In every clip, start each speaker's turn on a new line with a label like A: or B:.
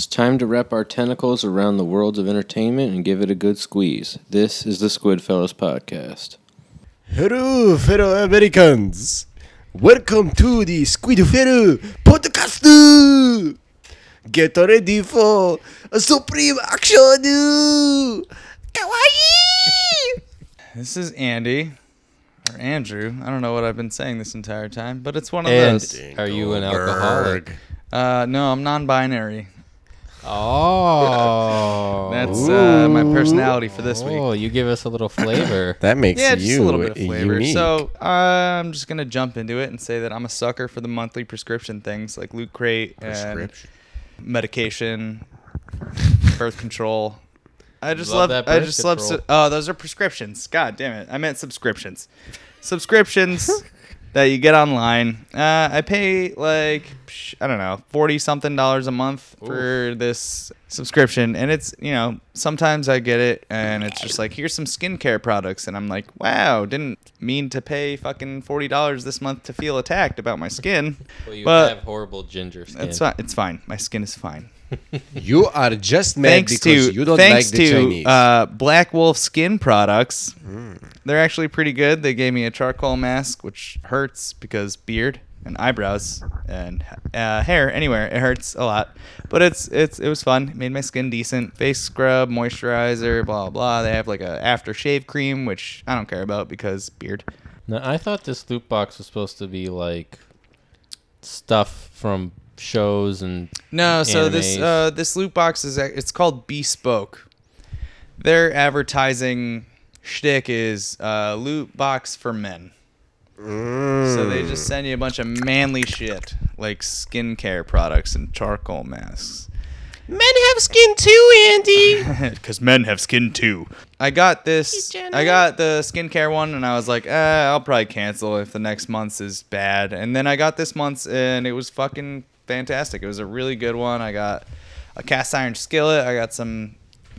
A: It's time to wrap our tentacles around the worlds of entertainment and give it a good squeeze. This is the Squid Fellas podcast.
B: Hello, fellow Americans. Welcome to the Squid Fellow Podcast. Get ready for a supreme action. Kawaii.
C: This is Andy or Andrew. I don't know what I've been saying this entire time, but it's one of those.
A: are you an alcoholic?
C: Uh, no, I'm non-binary.
A: Oh,
C: That's uh, my personality for this week.
A: Oh, you give us a little flavor.
B: That makes
C: Yeah, just
B: you
C: a little bit of flavor.
B: unique.
C: So uh, I'm just gonna jump into it and say that I'm a sucker for the monthly prescription things like Loot Crate and medication, birth control. I just
A: Love
C: love.
A: that
C: I
A: birth
C: just love.
A: control.
C: Su- oh, those are prescriptions. God damn it! I meant subscriptions. Subscriptions that you get online. Uh, I pay like I don't know, forty something dollars a month for this subscription, and it's you know sometimes I get it, and it's just like here's some skincare products, and I'm like, wow, didn't mean to pay fucking forty dollars this month to feel attacked about my skin.
A: Well, you
C: But-
A: have horrible ginger skin.
C: It's fine. It's fine. My skin is fine.
B: You are just mad
C: thanks
B: because
C: to
B: you don't
C: thanks
B: like the
C: to
B: Chinese.
C: uh, Black Wolf Skin products. They're actually pretty good. They gave me a charcoal mask, which hurts because beard and eyebrows and uh, hair anywhere it hurts a lot. But it's it's it was fun. It made my skin decent. Face scrub, moisturizer, blah blah. They have like a aftershave cream, which I don't care about because beard.
A: Now, I thought this loot box was supposed to be like stuff from shows and
C: No, so this uh, this loot box is it's called Bespoke. Their advertising shtick is uh, loot box for men. So they just send you a bunch of manly shit like skincare products and charcoal masks.
B: Men have skin too, Andy.
C: Because men have skin too. I got this. I got the skincare one, and I was like, eh, I'll probably cancel if the next month's is bad. And then I got this month's, and it was fucking fantastic. It was a really good one. I got a cast iron skillet. I got some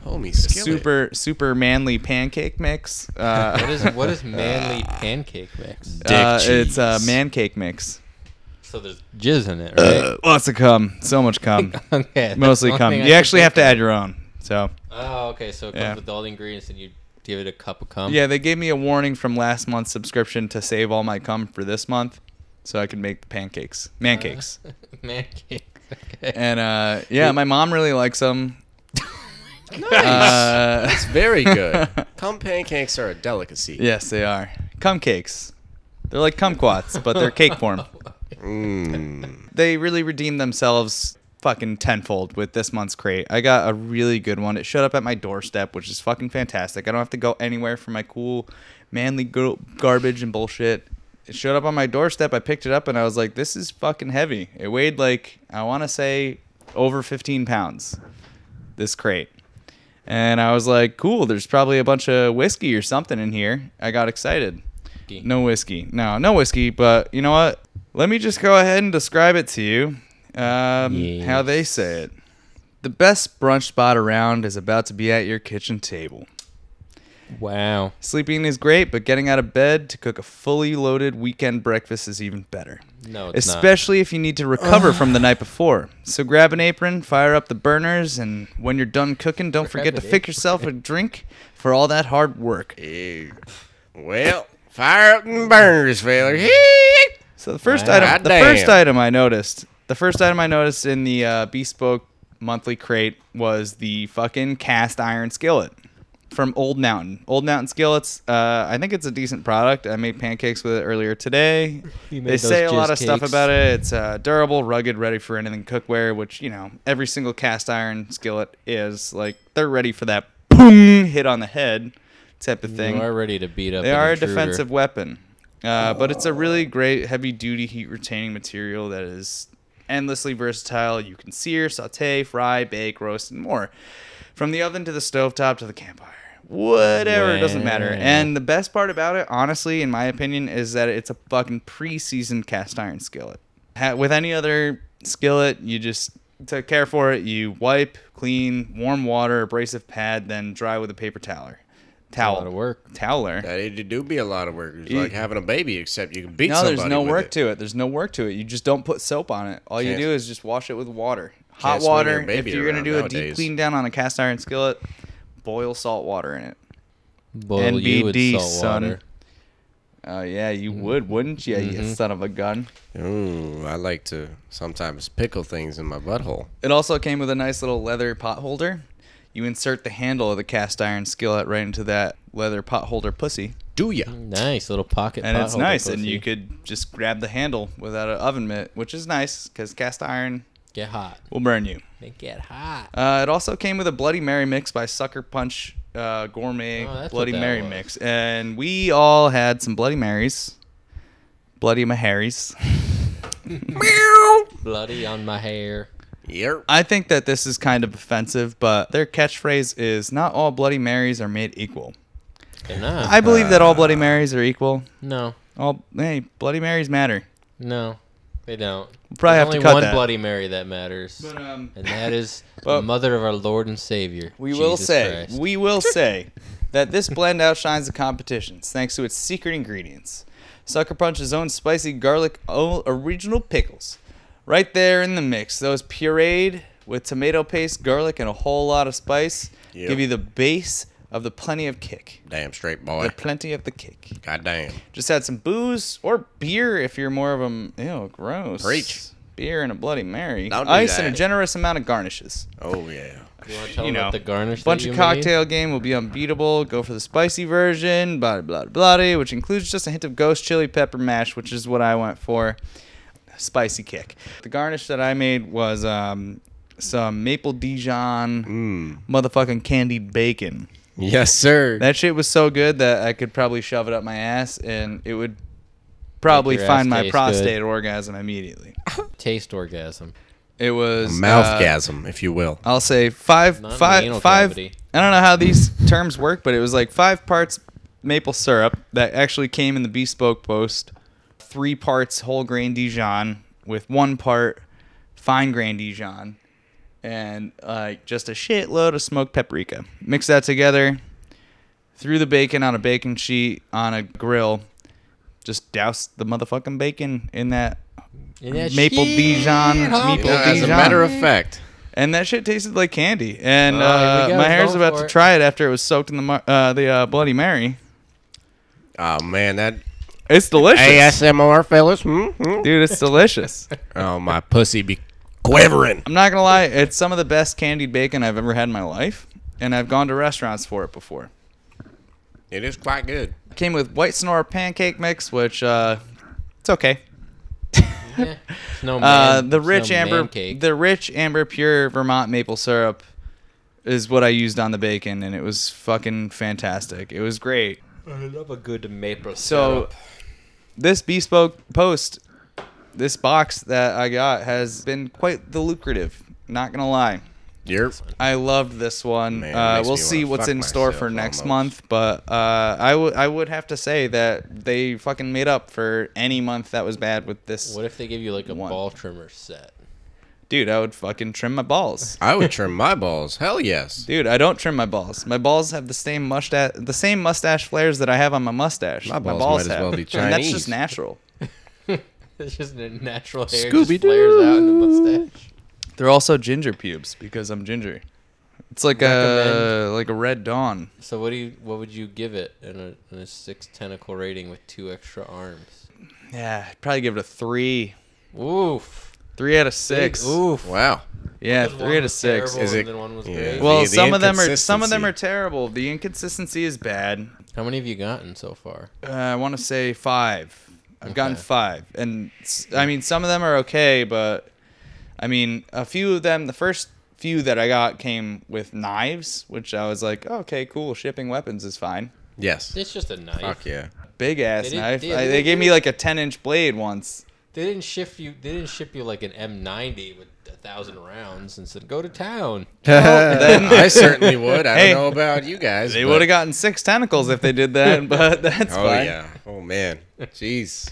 B: Homie, skillet.
C: super super manly pancake mix. Uh,
A: what is what is manly pancake mix?
C: uh, it's a man cake mix.
A: So there's jizz in it, right?
C: Lots of cum. So much cum.
A: okay, that's
C: Mostly
A: the only
C: cum.
A: thing I
C: You
A: could
C: actually have to
A: of.
C: add your own. So.
A: Oh, okay. So it comes
C: Yeah.
A: with all the ingredients, and you give it a cup of cum.
C: Yeah, they gave me a warning from last month's subscription to save all my cum for this month, so I can make the pancakes, mancakes.
A: pancakes. Okay.
C: and uh, yeah, my mom really likes them.
B: Nice.
C: Uh,
B: That's very good. Cum pancakes are a delicacy.
C: yes, they are cum cakes. They're like kumquats, but they're cake form.
B: Mm.
C: They really redeemed themselves fucking tenfold with this month's crate. I got a really good one. It showed up at my doorstep, which is fucking fantastic. I don't have to go anywhere for my cool manly gar- garbage and bullshit. It showed up on my doorstep. I picked it up and I was like, this is fucking heavy. It weighed like, I want to say over 15 pounds, this crate. And I was like, cool, there's probably a bunch of whiskey or something in here. I got excited. No whiskey. No, no whiskey. But you know what? Let me just go ahead and describe it to you. Um, How they say it. The best brunch spot around is about to be at your kitchen table.
A: Wow.
C: Sleeping is great, but getting out of bed to cook a fully loaded weekend breakfast is even better.
A: No, it's not.
C: Especially if you need to recover from the night before. So grab an apron, fire up the burners, and when you're done cooking, don't forget to
A: an
C: fix yourself a drink for all that hard work.
B: Eh, Well, fire up the burners, fella.
C: So the first
A: Wow.
C: item,
B: God
C: the first item I noticed, the first item I noticed in the uh, bespoke monthly crate was the fucking cast iron skillet from Old Mountain. Old Mountain skillets. Uh, I think it's a decent product. I made pancakes with it earlier today. They say a lot of stuff about it. It's uh, durable, rugged, ready for anything cookware. Which you know, every single cast iron skillet is like they're ready for that boom hit on the head type of thing.
A: You are ready to beat up.
C: They are a defensive weapon, uh, but it's a really great heavy duty heat retaining material that is endlessly versatile. You can sear, saute, fry, bake, roast, and more. From the oven to the stovetop to the campfire. Whatever, it doesn't matter. And the best part about it, honestly, in my opinion, is that it's a fucking pre seasoned cast iron skillet. Ha- with any other skillet, you just to care for it, you wipe, clean, warm water, abrasive pad, then dry with a paper towel towel.
A: A
C: Towel.
A: lot of work.
C: Toweler.
B: That it do be a lot of work. It's
C: You-
B: like having a baby, except you can beat
C: No,
B: somebody
C: there's no
B: with
C: work
B: it.
C: to it. There's no work to it. You just don't put soap on it. All you
B: Can't-
C: do is just wash it with water. Hot water.
B: your baby
C: If you're gonna
B: around
C: do a deep clean down on a cast iron skillet, boil salt water in it.
A: Boil you
C: NBD,
A: salt
C: son.
A: water.
C: Oh yeah, you would, wouldn't you, you
A: Mhm.
C: son of a gun?
B: Ooh, I like to sometimes pickle things in my butthole.
C: It also came with a nice little leather pot holder. You insert the handle of the cast iron skillet right into that leather pot holder pussy,
B: Do ya?
A: Nice little pocket.
C: and
A: pot
C: it's
A: holder
C: nice. And you could just grab the handle without an oven mitt, which is nice because cast iron
A: get hot.
C: We'll burn you.
A: They get hot.
C: Uh, it also came with a Bloody Mary mix by Sucker Punch uh, Gourmet
A: Oh,
C: Bloody Mary
A: was.
C: mix, and we all had some Bloody Marys, Bloody Maharys.
A: Bloody on my hair.
B: Yep.
C: I think that this is kind of offensive, but their catchphrase is "Not all Bloody Marys are made equal."
A: They're not.
C: I believe that all Bloody Marys are equal.
A: no,
C: All hey, Bloody Marys matter.
A: no, they don't.
C: We'll probably
A: There's
C: have
A: only
C: to cut
A: one
C: that.
A: Bloody Mary that matters,
C: um,
A: and that is
C: But-
A: the mother of our Lord and Savior.
C: we will
A: Jesus
C: say,
A: Christ.
C: we will say that this blend outshines the competitions thanks to its secret ingredients. Sucker Punch's own spicy garlic o- original pickles. Right there in the mix. Those pureed with tomato paste, garlic, and a whole lot of spice
B: Yep.
C: give you the base of the plenty of kick.
B: Damn straight boy.
C: The
B: boy.
C: plenty of the kick.
B: God damn.
C: Just add some booze or beer if you're more of a ew, gross.
B: Preach.
C: Beer and a Bloody Mary.
B: Don't do
C: Ice and a generous amount of garnishes.
B: Oh yeah.
A: You want to tell
C: you
A: them
C: know,
A: about the garnish?
C: Bunch
A: that
C: of
A: you made?
C: cocktail game will be unbeatable. Go for the spicy version, blah blah blah, blah, which includes just a hint of ghost chili pepper mash, which is what I went for. Spicy kick. The garnish that I made was um, some maple Dijon
B: Mmm.
C: motherfucking candied bacon.
B: Yes, sir.
C: That shit was so good that I could probably shove it up my ass and it would probably
A: your
C: find
A: ass
C: my
A: taste
C: prostate
A: good.
C: orgasm immediately.
A: Taste orgasm.
C: It was uh,
B: Mouthgasm, if you will.
C: I'll say five,
A: Not in the
C: five, five.
A: cavity.
C: I don't know how these terms work, but it was like five parts maple syrup that actually came in the bespoke post, three parts whole grain Dijon with one part fine grain Dijon, and like just a shitload of smoked paprika. Mix that together, threw the bacon on a bacon sheet on a grill. Just douse the motherfucking bacon in that
A: And that
C: maple
A: shit,
C: Dijon, maple
B: You know, as a matter of fact,
C: And that shit tasted like candy. And
A: Oh,
C: uh, my hair's
A: Go
C: about to
A: it.
C: try it after it was soaked in the mar- uh, the uh, Bloody Mary.
B: oh man, that
C: It's delicious,
B: ASMR fellas. Hmm? Hmm?
C: dude. It's delicious.
B: Oh, my pussy be quivering.
C: I'm not gonna lie. It's some of the best candied bacon I've ever had in my life, and I've gone to restaurants for it before.
B: It is quite good.
C: Came with white snore pancake mix, which uh, it's okay.
A: Yeah. It's no
C: Uh, the rich
A: no
C: amber,
A: man cake.
C: the rich amber pure Vermont maple syrup is what I used on the bacon, and it was fucking fantastic. It was great.
A: I love a good maple syrup.
C: So, this bespoke post, this box that I got has been quite the lucrative. Not gonna lie,
B: Yerp.
C: I loved this one.
B: Man,
C: uh,
B: makes
C: we'll
B: me
C: see
B: wanna
C: what's
B: fuck
C: in store for
B: myself
C: next
B: almost.
C: month, but uh, I would I would have to say that they fucking made up for any month that was bad with this.
A: what if they give you like a
C: One.
A: ball trimmer set?
C: Dude, I would fucking trim my balls.
B: I would trim my balls. Hell yes.
C: Dude, I don't trim my balls. My balls have the same mustache, the same mustache flares that I have on my mustache.
B: My balls might as well be
C: And that's
B: Chinese.
C: just natural.
A: It's just a natural hair
B: Scooby-Doo.
A: just flares out in the mustache.
C: They're also ginger pubes because I'm ginger. It's like a
A: Recommend-
C: like a red dawn.
A: So what do you what would you give it in a, in a six tentacle rating with two extra arms?
C: Yeah, I'd probably give it a three.
A: Oof.
C: Three out of
A: Big
C: six.
A: Oof.
B: Wow.
C: Yeah,
A: One
C: three out of
A: was
C: six.
A: terrible
B: Is
A: and
B: it-
A: then one was
B: yeah.
A: great.
C: Well,
B: The- the
C: some of them are some of them
B: inconsistency.
C: are terrible. The inconsistency is bad.
A: How many have you gotten so far?
C: Uh, I want to say five. I've gotten five, and I mean some of them are okay, but I mean a few of them. The first few that I got came with knives, which I was like, okay, cool. Shipping weapons is fine.
B: Yes.
A: It's just a knife.
B: Fuck yeah.
C: Big ass
A: They didn't-
C: knife.
A: yeah,
C: I,
A: they
C: they gave me
A: didn't-
C: like a ten inch blade once.
A: They didn't ship you. They didn't ship you like an M90 with a thousand rounds and said go to town.
C: then-
B: I certainly would. I
C: Hey,
B: don't know about you guys.
C: They
B: but-
C: would have gotten six tentacles if they did that, but that's
B: Oh
C: fine.
B: yeah. Oh man. Jeez.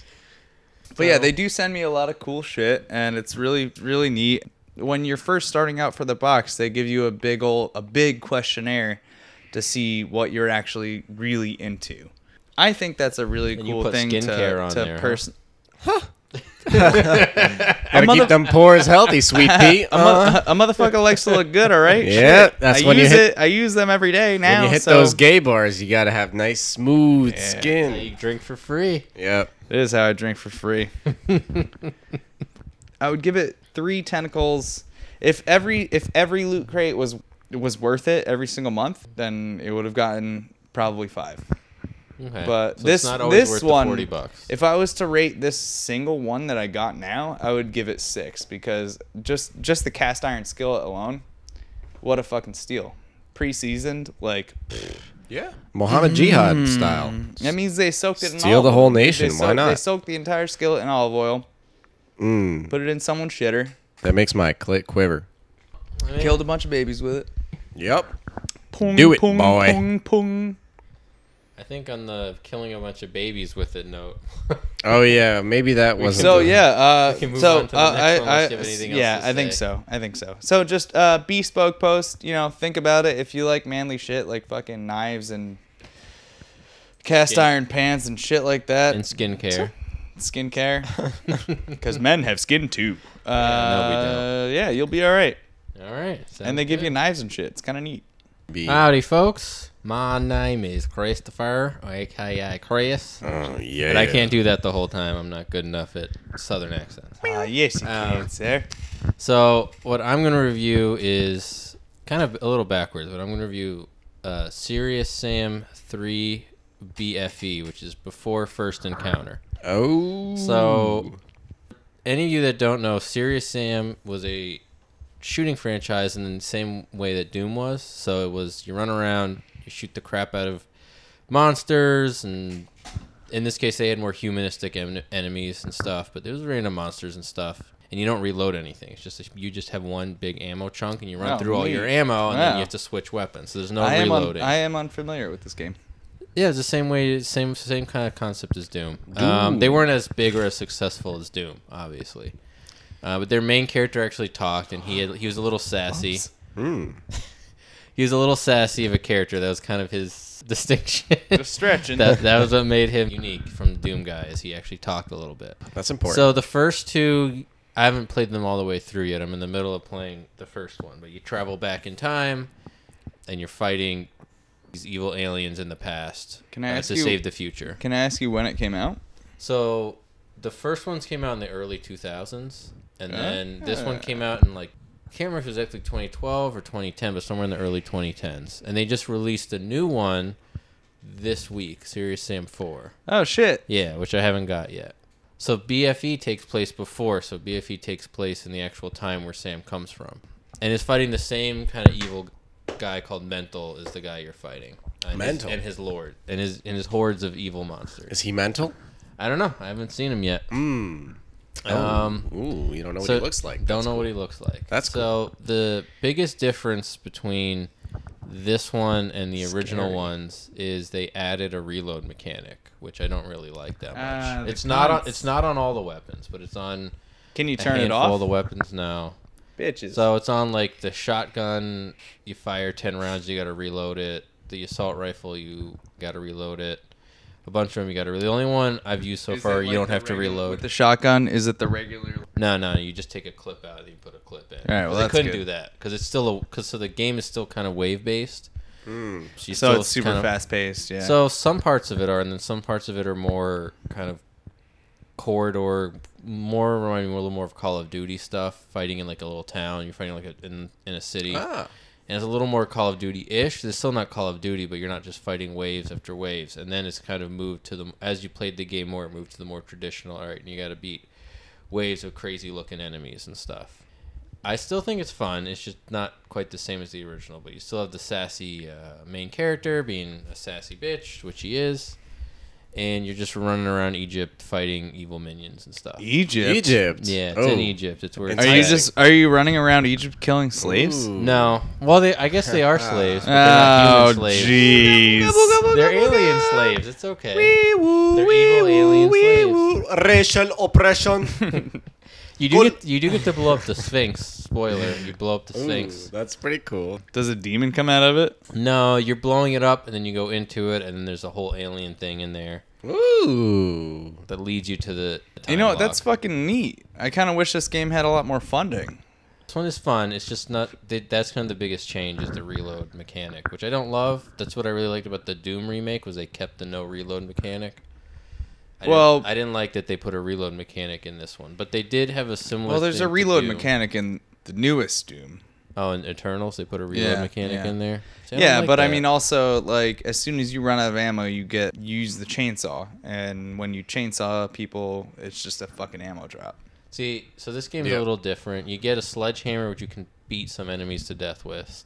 C: But yeah, they do send me a lot of cool shit, and it's really, really neat. When you're first starting out for the box, they give you a big old, a big questionnaire to see what you're actually really into. I think that's a really
A: And you
C: cool
A: put
C: thing
A: skincare
C: to,
A: on
C: to
A: there, huh?
C: person.
B: Gotta
C: mother-
B: keep them pores healthy, sweet Pete.
C: a, mo- uh-huh. a motherfucker likes to look good, all right?
B: Yeah,
C: Shit.
B: that's
C: I
B: when you
C: use
B: hit-
C: it. I use them every day now.
B: when you hit
C: so
B: those gay bars, you gotta have nice, smooth
C: Yeah.
B: skin.
A: You drink for free.
B: Yep.
C: It is how I drink for free. I would give it three tentacles. If every if every loot crate was was worth it every single month, then it would have gotten probably five.
A: Okay.
C: But
A: So
C: this
A: it's not always
C: this
A: worth
C: one,
A: the forty bucks.
C: if I was to rate this single one that I got now, I would give it six because just just the cast iron skillet alone, what a fucking steal. Pre-seasoned, like
B: Yeah. Mohammed Jihad style.
C: that means they soaked it in
B: Steal
C: olive
B: the whole
C: oil. They
B: nation, why
C: soaked- They soaked the entire skillet in olive oil,
B: Mm,
C: put it in someone's shitter,
B: that makes my clit quiver.
C: killed a bunch of babies with it.
B: Yep.
C: Pung,
B: Do it,
C: pung,
B: boy.
C: Pung, pung.
A: I think on the killing a bunch of babies with it note.
B: Oh yeah, maybe that wasn't.
C: So
B: the-
C: yeah, uh,
A: We can move
C: so
A: on to the
C: uh,
A: next
C: I,
A: one
C: I,
A: unless you have anything else
C: yeah,
A: to
C: I think so. I think so. So just uh, bespoke post. You know, think about it. If you like manly shit like fucking knives and cast
A: Skin.
C: iron pants and shit like that,
A: and skincare.
C: skincare, because men have skin too. Uh,
A: no, we don't.
C: Yeah, you'll be all right.
A: All right.
C: and they
A: sounds
C: give you knives and shit. It's kind of neat.
B: Be-
A: Howdy, folks. My name is Christopher, aka Chris.
B: oh yeah.
A: But I can't do that the whole time. I'm not good enough at southern accents.
C: Uh, yes, you
A: Um,
C: can, sir.
A: So what I'm going to review is kind of a little backwards, but I'm going to review uh, Serious Sam 3 BFE, which is before First Encounter.
B: Oh.
A: So, any of you that don't know, Serious Sam was a shooting franchise in the same way that Doom was. So it was you run around, shoot the crap out of monsters, and in this case they had more humanistic en- enemies and stuff. But there was random monsters and stuff, and you don't reload anything. It's just you just have one big ammo chunk, and you run
C: Oh,
A: through all your ammo, and then you have to switch weapons. So there's no
C: I am un-
A: reloading.
C: I am unfamiliar with this game.
A: Yeah, it's the same way, same same kind of concept as Doom. Um, they weren't as big or as successful as Doom, obviously, uh, but their main character actually talked, and he had, he was a little sassy.
B: Mm.
A: He was a little sassy of a character. That was kind of his distinction.
C: Just stretching.
A: that that was what made him unique from the Doom guys. He actually talked a little bit.
B: That's important.
A: So the first two, I haven't played them all the way through yet. I'm in the middle of playing the first one, but you travel back in time, and you're fighting these evil aliens in the past
C: Can I
A: uh,
C: ask
A: to
C: you-
A: save the future.
C: Can I ask you when it came out?
A: So the first ones came out in the early 2000s, and then this one came out in like I can't remember if it was actually 2012 or 2010, but somewhere in the early 2010s. And they just released a new one this week, Serious Sam 4.
C: Oh shit.
A: Yeah, which I haven't got yet. So BFE takes place before, so BFE takes place in the actual time where Sam comes from, and is fighting the same kind of evil guy called Mental is the guy you're fighting. And
B: Mental?
A: his, and his lord and his and his hordes of evil monsters.
B: is he mental?
A: I don't know. I haven't seen him yet.
B: Mm.
A: Um,
B: Ooh, you don't know what
A: so
B: he looks like.
A: Don't know
B: cool.
A: what he looks like.
B: That's
A: so the biggest difference between this one and the original
B: Scary.
A: ones is they added a reload mechanic, which I don't really like that much.
C: Ah, the
A: it's not on. It's not on all the weapons, but it's on
C: Can you
A: a
C: turn it off?
A: All the weapons now.
C: Bitches.
A: So it's on like the shotgun. You fire ten rounds, you got to reload it. The assault rifle, you got to reload it. A bunch of them, you got to. The only one I've used so
C: Is
A: far,
C: it
A: you don't
C: the
A: have to
C: regular-
A: reload.
C: With the shotgun, is it the regular?
A: No, no, you just take a clip out and you put a clip in.
C: All right, well,
A: But they
C: that's
A: couldn't
C: good.
A: do that because it's still a because so the game is still kind of wave based.
B: Mm.
C: So it's super fast paced. Yeah.
A: So some parts of it are, and then some parts of it are more kind of corridor, more reminding me a little more of Call of Duty stuff. Fighting in like a little town, you're fighting like a, in in a city,
B: Ah.
A: And it's a little more Call of Duty ish. It's still not Call of Duty, but you're not just fighting waves after waves. And then it's kind of moved to the as you played the game more, it moved to the more traditional. All right, and you got to beat waves of crazy looking enemies and stuff. I still think it's fun. It's just not quite the same as the original, but you still have the sassy uh, main character being a sassy bitch, which he is, and you're just running around Egypt fighting evil minions and stuff.
C: Egypt.
B: Egypt.
A: Yeah, it's
B: Oh.
A: in Egypt. It's where it's
C: Are you
A: at.
C: just are you running around Egypt killing slaves?
B: Ooh.
A: No. Well, they I guess they are slaves, but they're
C: Oh
A: human slaves.
C: jeez.
A: They're alien slaves. It's okay. They're evil alien slaves.
B: Racial oppression.
A: You do get you do get to blow up the Sphinx. Spoiler: You blow up the
B: Ooh,
A: Sphinx.
B: that's pretty cool.
C: Does a demon come out of it?
A: No, you're blowing it up, and then you go into it, and then there's a whole alien thing in there
B: Ooh.
A: that leads you to the
C: You know,
A: time
C: that's
A: lock.
C: fucking neat. I kind of wish this game had a lot more funding.
A: This one is fun. It's just not. They, that's kind of the biggest change is the reload mechanic, which I don't love. That's what I really liked about the Doom remake was they kept the no reload mechanic. I
C: Well-
A: didn't, I didn't like that they put a reload mechanic in this one, but they did have a similar.
C: Well, there's
A: thing
C: a reload mechanic in the newest Doom.
A: Oh, in Eternals they put a reload
C: Yeah,
A: mechanic
C: yeah.
A: in there. See,
C: Yeah,
A: like
C: but I mean, also like as soon as you run out of ammo, you get you use the chainsaw, and when you chainsaw people, it's just a fucking ammo drop.
A: See, so this game's
B: Yeah.
A: a little different. You get a sledgehammer, which you can beat some enemies to death with.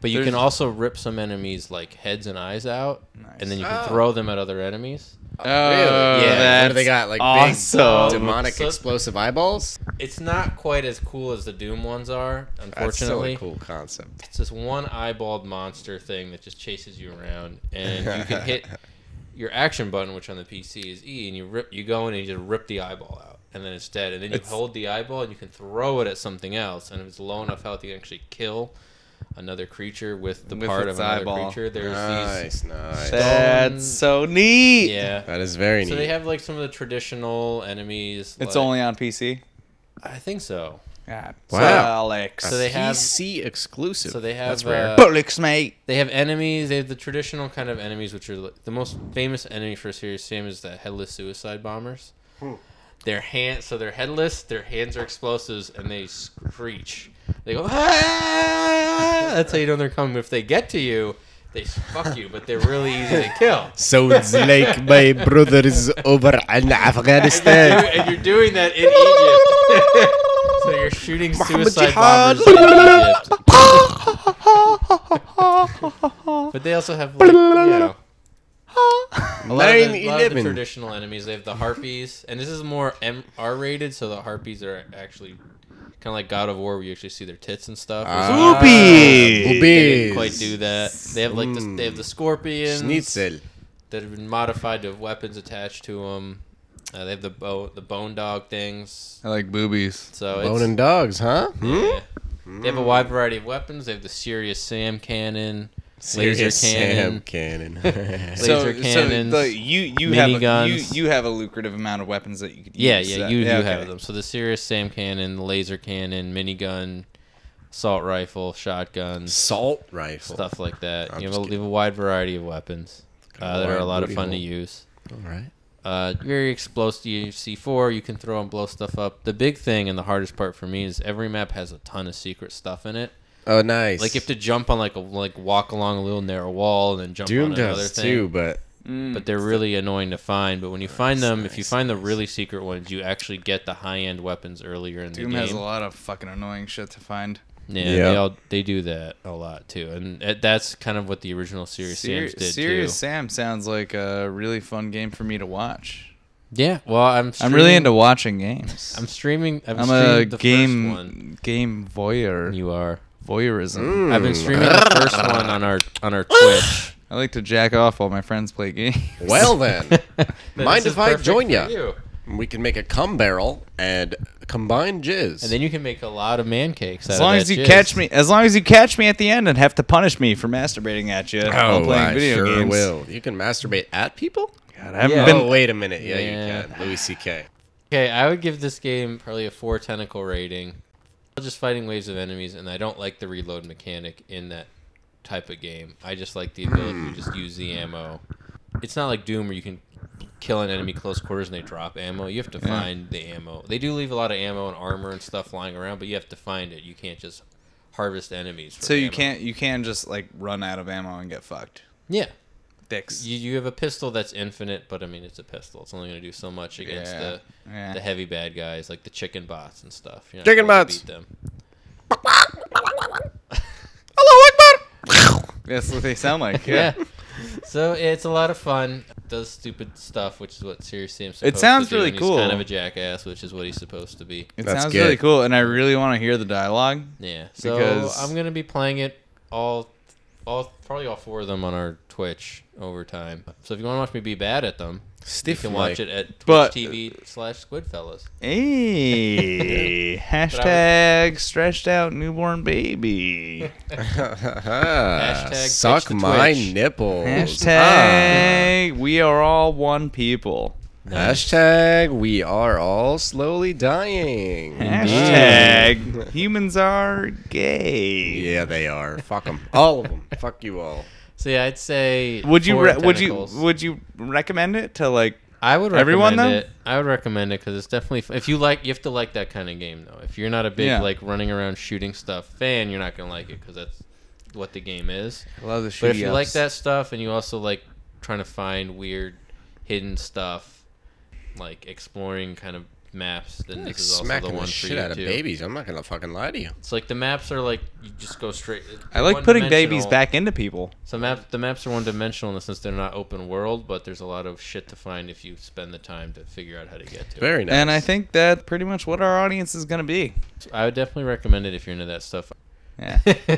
A: But you
C: There's-
A: can also rip some enemies like heads and eyes out, and then you can
B: Nice.
A: throw oh. them at other enemies.
C: Oh,
A: Yeah,
B: what do they got? Like
C: awesome.
B: big demonic
A: So-
B: explosive eyeballs?
A: It's not quite as cool as the Doom ones are,
B: That's
A: unfortunately.
B: still a cool concept.
A: It's this one eyeballed monster thing that just chases you around, and you can hit your action button, which on the PC is E, and you rip, you go in and you just rip the eyeball out, and then it's dead. And then you
C: It's-
A: hold the eyeball and you can throw it at something else, and if it's low enough health, you can actually kill another creature with the
C: With
A: part of another
C: eyeball.
A: creature. There's
B: Nice, nice.
C: That's so neat.
A: yeah.
B: That is very
A: So
B: neat.
A: So they have like some of the traditional enemies.
C: It's
A: like-
C: only on PC.
A: I think so.
C: Yeah.
B: Wow.
C: Alex.
A: So they have-
B: PC exclusive.
A: So they have
B: That's rare.
A: uh,
C: Bullocks, mate.
A: They have enemies. They have the traditional kind of enemies, which are the most famous enemy for Serious Sam is the headless suicide bombers. Their hands, so they're headless. Their hands are explosives, and they screech. They go. Ah! That's how you know they're coming. If they get to you, they fuck you, but they're really easy to kill.
B: Sounds like my brothers over in
A: And you're,
B: Afghanistan.
A: and you're doing that in Egypt. so you're shooting suicide
B: Jihad.
A: bombers in Egypt. but they also have, like, you know, a lot, of the, a lot of the traditional enemies. They have the harpies, and this is more M- R-rated, so the harpies are actually kind of like God of War, where you actually see their tits and stuff.
B: Ah,
C: Boobies.
A: they
B: boobies.
A: didn't quite do that. They have like the, they have the scorpions
B: Schnitzel.
A: that have been modified to have weapons attached to them. Uh, they have the bo- the bone dog things.
C: I like boobies.
A: So
B: Bone
A: it's,
B: and dogs, huh? Hmm?
A: yeah. They have a wide variety of weapons. They have the Serious Sam cannon,
B: Serious
A: laser
B: Sam
A: cannon.
B: cannon.
A: Laser cannons,
C: the, you you have a, you,
A: miniguns.
C: you have a lucrative amount of weapons that you could
A: Yeah,
C: use.
A: yeah,
C: Uh,
A: you, you
C: okay.
A: have them. So the Serious Sam cannon, the laser cannon, minigun, assault rifle, shotguns,
B: Salt rifle.
A: stuff like that.
B: I'm
A: You have,
B: just
A: a, you have a wide variety of weapons uh, that are a
B: wide
A: lot of
B: booty
A: fun to
B: hole.
A: use.
B: All right.
A: Uh, very explosive. You see four, you can throw and blow stuff up. The big thing and the hardest part for me is every map has a ton of secret stuff in it.
B: Oh, nice.
A: Like you have to jump on like a like walk along a little narrow wall and then jump
B: Doom
A: on another
B: does
A: thing.
B: too, but
C: Mm.
A: But they're really annoying to find. But when you find
B: Nice,
A: them, if you
B: nice,
A: find the really secret ones, you actually get the high end weapons earlier in
C: Doom
A: the game.
C: Doom has a lot of fucking annoying shit to find.
A: Yeah,
B: Yeah.
A: they all they do that a lot too, and uh, that's kind of what the original Serious
C: Ser-
A: Sams did
C: Serious
A: too.
C: Sam sounds like a really fun game for me to watch.
A: Yeah, well, I'm
C: I'm really
A: streaming-
C: into watching games.
A: I'm streaming. I've
C: I'm a
A: streamed the
C: game
A: First one.
C: game voyeur.
A: You are.
C: Voyeurism.
B: Mm.
A: I've been streaming the first one on our on our Twitch.
C: I like to jack off while my friends play games.
B: well then, Mind if I join ya?
A: you.
B: we can make a cum barrel and combine jizz.
A: And then you can make a lot of man cakes.
C: As
A: out
C: long
A: of
C: as you
A: jizz.
C: catch me, as long as you catch me at the end and have to punish me for masturbating at you while
B: oh,
C: playing
B: I
C: video
B: sure
C: games.
B: will. You can masturbate at people.
C: God, I haven't
A: Yeah.
C: been.
B: oh, wait a minute. Yeah,
A: Yeah.
B: you can. Louis C.K.
A: Okay, I would give this game probably a four tentacle rating. Just fighting waves of enemies, and I don't like the reload mechanic in that type of game. I just like the ability to just use the ammo. It's not like Doom where you can kill an enemy close quarters and they drop ammo. You have to
C: Yeah.
A: find the ammo. They do leave a lot of ammo and armor and stuff lying around, but you have to find it. You can't just harvest enemies. for
C: So you
A: ammo.
C: can't you can just like run out of ammo and get fucked.
A: Yeah,
C: Dicks.
A: you, you have a pistol that's infinite, but I mean it's a pistol. It's only going to do so much against
C: Yeah.
A: the
C: Yeah.
A: the heavy bad guys like the chicken bots and stuff. You're
B: Chicken bots.
A: Beat them.
C: That's what they sound like.
A: Yeah.
C: Yeah.
A: so it's a lot of fun. Does stupid stuff, which is what Serious Sam's
C: It sounds
A: to do,
C: really
A: and
C: cool.
A: Kind of a jackass, which is what he's supposed to be.
C: It
B: That's
C: sounds
B: good.
C: really cool, and I really want to hear the dialogue.
A: Yeah. So
C: Because-
A: I'm gonna be playing it all, all probably all four of them on our Twitch over time. So if you want to watch me be bad at them, you can watch it at Twitch
C: But-
A: TV uh, slash Squidfellas.
C: Hey, hashtag stretched out newborn baby.
A: Hashtag
B: Suck my nipples.
C: Hashtag ah. we are all one people.
B: Hashtag we are all slowly dying.
C: Hashtag mm. humans are gay.
B: Yeah, they are. Fuck them. All of them. Fuck you all.
A: So yeah, I'd say.
C: Would you re- would you
A: tentacles.
C: would you recommend it to like
A: I would recommend
C: everyone, though?
A: it. I would recommend it because it's definitely f- if you like you have to like that kind of game though. If you're not a big
C: Yeah.
A: like running around shooting stuff fan, you're not gonna like it because that's what the game is.
C: I love the shooting.
A: But if you like that stuff and you also like trying to find weird hidden stuff, like exploring kind of maps, then
B: Like
A: this is also
B: smacking
A: the
B: the,
A: one for
B: shit
A: you
B: out of
A: too.
B: babies. I'm not gonna fucking lie to you.
A: It's like the maps are like you just go straight.
C: Uh, I like putting babies back into people.
A: So map the maps are one dimensional in the sense they're not open world, but there's a lot of shit to find if you spend the time to figure out how to get to it.
B: Very nice.
C: And I think that's pretty much what our audience is gonna be.
A: I would definitely recommend it if you're into that stuff.
C: Yeah.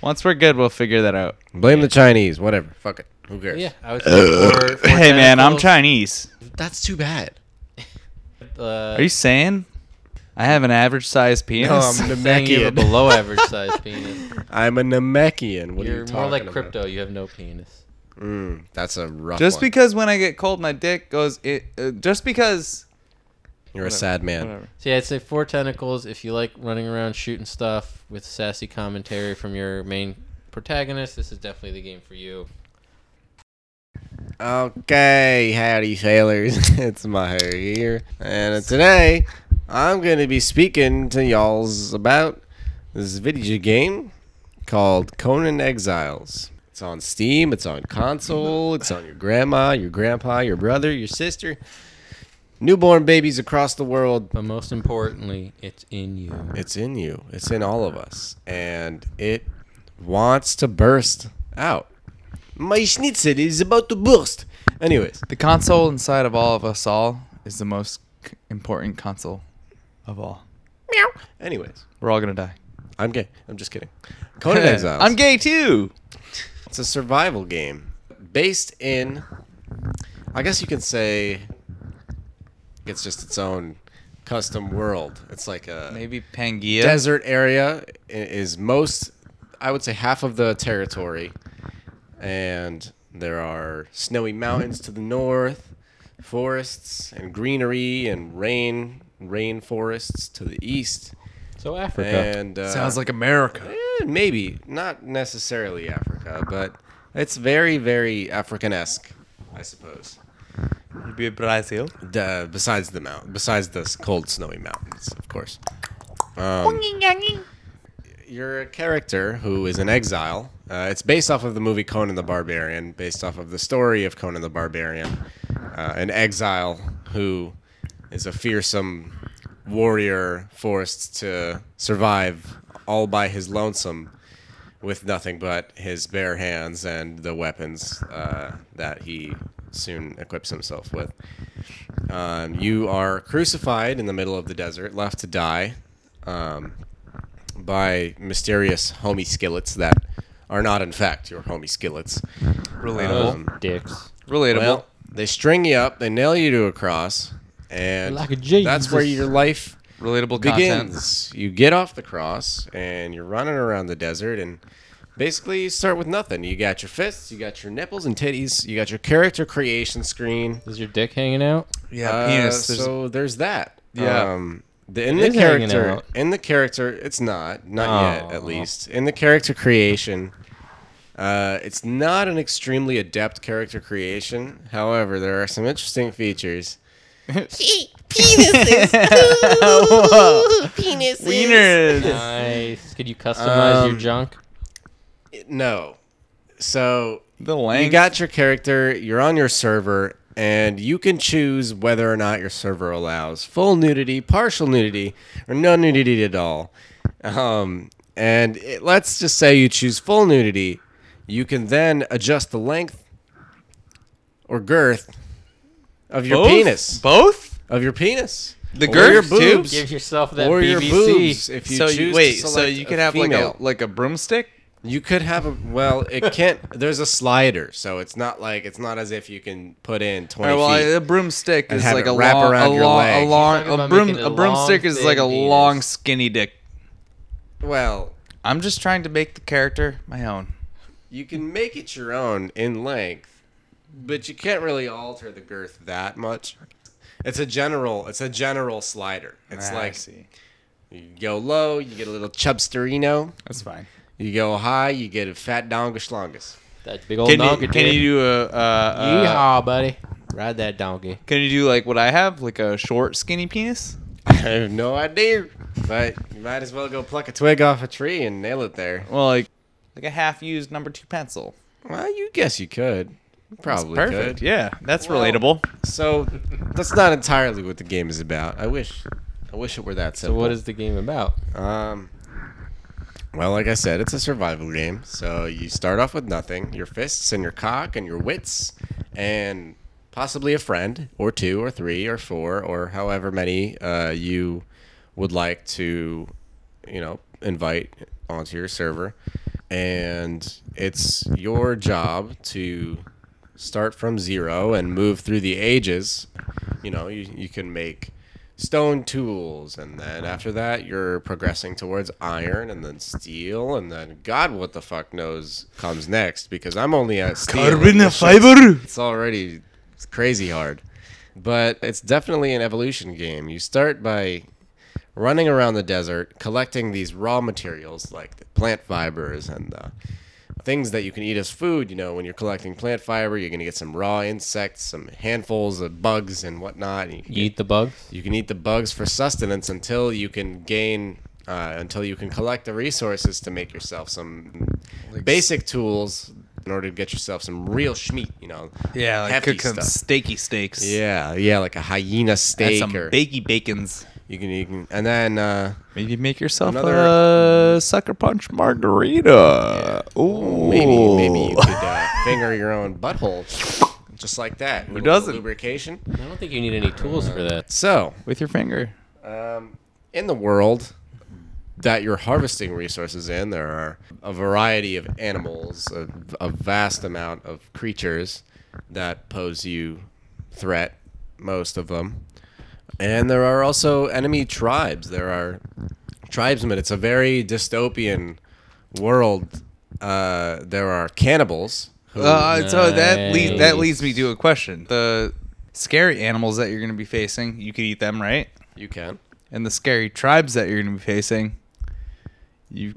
C: Once we're good, we'll figure that out.
B: blame the Chinese. Whatever. Fuck it. Who cares?
A: yeah, I would say four, four
C: Hey man, I'm. Chinese.
B: That's too bad.
A: Uh,
C: Are you saying I have an average sized penis?
B: No, I'm
A: saying you have a
B: Namekian.
A: below average size penis?
B: I'm a Namekian. What are
A: you're
B: you talking
A: more like
B: about?
A: crypto. You have no penis.
B: Mm, that's a rough
C: just
B: one.
C: because when I get cold, my dick goes. It uh, just because.
B: You're a sad man.
C: Whatever.
A: So yeah, I'd say four tentacles if you like running around shooting stuff with sassy commentary from your main protagonist. This is definitely the game for you.
B: Okay, howdy sailors. it's Maher here. And today I'm going to be speaking to y'alls about this video game called Conan Exiles. It's on Steam, it's on console, it's on your grandma, your grandpa, your brother, your sister, newborn babies across the world.
A: But most importantly, it's in you.
B: It's in you. It's in all of us. And it wants to burst out. My schnitzel is about to burst. Anyways,
C: The console inside of all of us all is the most c- important console of all. Meow.
B: anyways,
C: We're all gonna die.
B: I'm gay. I'm just kidding. Conan Exiles.
C: I'm gay too.
B: It's a survival game based in, I guess you can say, it's just its own custom world. It's like a
C: Maybe Pangaea.
B: desert area i- is most, I would say, half of the territory, and there are snowy mountains to the north, forests and greenery and rain rain forests to the east,
A: So Africa.
B: and uh,
C: Sounds like America.
B: Eh, maybe not necessarily Africa, but it's very, very African-esque, I suppose.
C: Maybe Brazil.
B: The, besides the mount, besides the cold, snowy mountains, of course. Um, you're a character who is in exile. Uh, it's based off of the movie Conan the Barbarian, based off of the story of Conan the Barbarian, uh, an exile who is a fearsome warrior forced to survive all by his lonesome with nothing but his bare hands and the weapons uh, that he soon equips himself with. Um, you are crucified in the middle of the desert, left to die um, by mysterious homie skillets that are not, in fact, your homie skillets.
C: Relatable.
B: Um,
A: Dicks.
C: Relatable.
B: well, they string you up, they nail you to a cross, and
A: Like a Jesus.
B: that's where your life
C: Relatable content.
B: begins. You get off the cross and you're running around the desert and basically you start with nothing. You got your fists, you got your nipples and titties, you got your character creation screen.
A: Is your dick hanging out?
C: Yeah,
B: Uh,
C: penis. There's-
B: so there's that.
C: Yeah.
B: Um, the, in
A: It
B: the character, in the character, it's not, not yet at least. In the character creation, uh, it's not an extremely adept character creation. However, there are some interesting features.
C: Wieners.
A: Nice. Could you customize your
B: Um,
A: junk?
B: No. So
C: The length.
B: you got your character, you're on your server, and you can choose whether or not your server allows full nudity, partial nudity, or no nudity at all. Um, and it, let's just say you choose full nudity, you can then adjust the length or girth of your
C: Both?
B: penis.
C: Both?
B: Of your penis.
C: The girth
B: Or
C: girth,
B: your
C: too?
B: boobs.
A: Give yourself that
B: or
A: BBC.
B: your boobs if you
C: so
B: choose
C: you,
B: to
C: wait, so you
B: a
C: could have
B: female.
C: like a like a broomstick?
B: You could have a well. It can't. there's a slider, so it's not like it's not as if you can put in twenty
C: right, well,
B: feet.
C: a broomstick is like a
B: wrap
C: long,
B: around
C: a
B: your
C: long,
B: leg.
C: a long, a broom,
A: making
C: a broomstick is like a
A: penis.
C: long, skinny dick.
B: well,
C: I'm just trying to make the character my own.
B: you can make it your own in length, but you can't really alter the girth that much. It's a general. It's a general slider. It's
C: I
B: like
C: see.
B: you go low, you get a little chubsterino.
C: That's fine.
B: You go high, you get a fat dongus longus.
A: That big old
C: Can
A: donkey.
C: you, can you do a, uh, uh,
A: Yeehaw, buddy. Ride that donkey.
C: can you do like what I have, like a short, skinny penis?
B: I have no idea, but you might as well go pluck a twig off a tree and nail it there.
C: Well, like like a half-used number two pencil.
B: Well, you guess you could. Probably
C: Perfect.
B: could.
C: Yeah, that's
B: Well-
C: relatable.
B: So that's not entirely what the game is about. I wish, I wish it were that simple.
A: So
B: simple.
A: what is the game about?
B: Um. Well, like I said, it's a survival game. So you start off with nothing: your fists and your cock and your wits, and possibly a friend or two or three or four or however many uh, you would like to, you know, invite onto your server. And it's your job to start from zero and move through the ages. You know, you, you can make stone tools, and then after that, you're progressing towards iron, and then steel, and then God, what the fuck knows comes next? Because I'm only at steel. this shit's- It's already it's crazy hard, but it's definitely an evolution game. You start by running around the desert, collecting these raw materials like the plant fibers and the things that you can eat as food. You know, when you're collecting plant fiber, you're gonna get some raw insects, some handfuls of bugs and whatnot. and You can,
A: You eat the bugs?
B: you can eat the bugs for sustenance until you can gain, uh, until you can collect the resources to make yourself some basic tools in order to get yourself some real schmeat. You know,
C: Yeah, like
B: hefty
C: cook some
B: stuff.
C: steaky steaks.
B: Yeah, yeah, like a hyena
C: and
B: steak,
C: some
B: or
C: bakey bacons.
B: You can, you can, and then uh,
C: Maybe make yourself
B: Another-
C: a sucker punch margarita. Ooh,
B: maybe maybe you could uh, finger your own butthole, just like that. Who
C: doesn't?
B: Lubrication.
A: I don't think you need any tools for that.
B: So,
C: with your finger.
B: um, in the world that you're harvesting resources in, there are a variety of animals, a, a vast amount of creatures that pose you threat, most of them. And there are also enemy tribes. There are tribesmen. It's a very dystopian world. Uh, there are cannibals. Who,
C: Uh, so that leads that leads me to a question. The scary animals that you're going to be facing, you could eat them, right?
B: you can.
C: And the scary tribes that you're going to be facing, you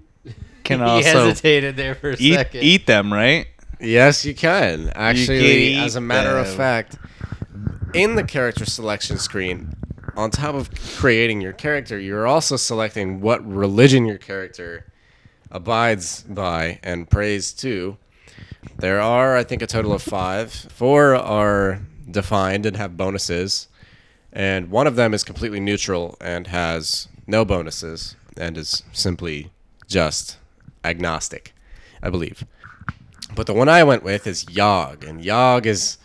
C: can
A: he
C: also
A: hesitated there for a
C: eat
A: second.
C: eat them, right?
B: Yes, you can. Actually,
C: can
B: as a matter of
C: them.
B: fact, in the character selection screen, on top of creating your character, you're also selecting what religion your character abides by and prays to. There are, I think, a total of five. Four are defined and have bonuses, and one of them is completely neutral and has no bonuses and is simply just agnostic, I believe. But the one I went with is Yog, and Yog is,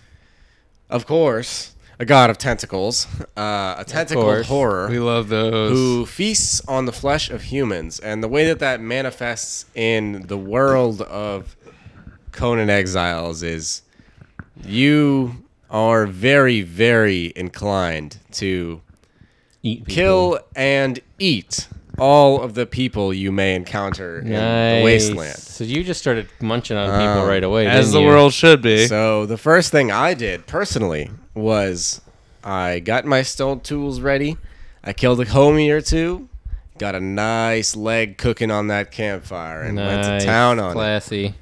B: of course, a god of tentacles, uh, a tentacled
A: course.
B: horror
C: We love those.
B: who feasts on the flesh of humans. And the way that that manifests in the world of Conan Exiles is you are very, very inclined to kill and eat all of the people you may encounter in the wasteland.
A: So you just started munching on people
B: Um,
A: right away,
C: as
A: didn't
C: the
A: you?
C: world should be.
B: So the first thing I did personally was I got my stone tools ready. I killed a homie or two. Got a nice leg cooking on that campfire and went
A: Nice,
B: to town on it.
A: classy.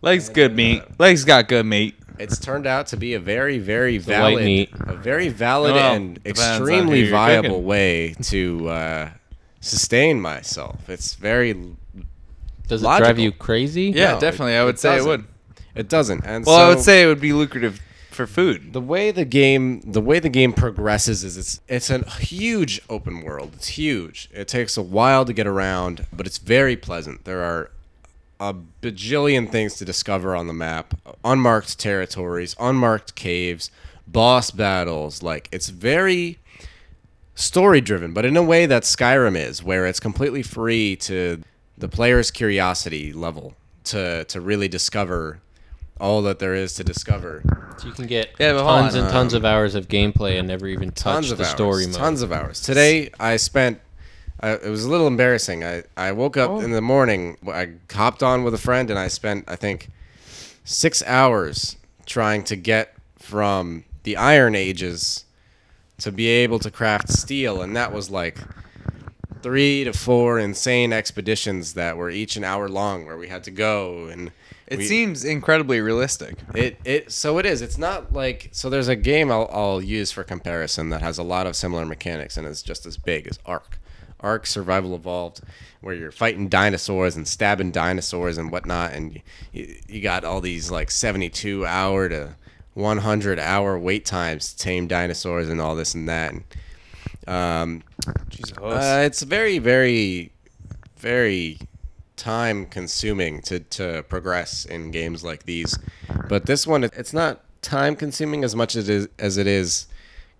C: Legs good meat. Legs got good meat.
B: It's turned out to be a very, very
A: white
B: valid,
A: meat.
B: a very valid
C: Well,
B: and
C: depends on who
B: extremely
C: you're
B: viable
C: cooking.
B: way to uh, sustain myself. It's very,
A: Does it
B: Logical.
A: drive you crazy?
C: Yeah,
B: No,
C: definitely.
B: it-
C: I would
B: it
C: say it
B: doesn't.
C: would.
B: it doesn't. And
C: Well, I would say it would be lucrative for food.
B: the way the game the way the game progresses is it's it's a huge open world. It's huge. It takes a while to get around, but it's very pleasant. There are a bajillion things to discover on the map. Unmarked territories, unmarked caves, boss battles. Like it's very story driven, but in a way that Skyrim is, where it's completely free to the player's curiosity level to to really discover all that there is to discover.
A: So you can get
C: Yeah,
A: tons
C: on.
A: and tons of hours of gameplay and never even touch
B: tons of
A: the
B: hours,
A: story mode.
B: Tons of hours. Today I spent. I, it was a little embarrassing. I, I woke up
A: Oh.
B: in the morning. I hopped on with a friend, and I spent I think six hours trying to get from the Iron Ages to be able to craft steel, and that was like three to four insane expeditions that were each an hour long, where we had to go and.
C: It
B: we-
C: seems incredibly realistic.
B: it it so it is. It's not like so. There's a game I'll I'll use for comparison that has a lot of similar mechanics and is just as big as Ark. Ark Survival Evolved, where you're fighting dinosaurs and stabbing dinosaurs and whatnot, and you, you got all these like 72 hour to 100 hour wait times to tame dinosaurs and all this and that. And, um,
C: Jesus.
B: uh, it's very, very, very time consuming to, to progress in games like these. But this one, it's not time consuming as much as it is, as it is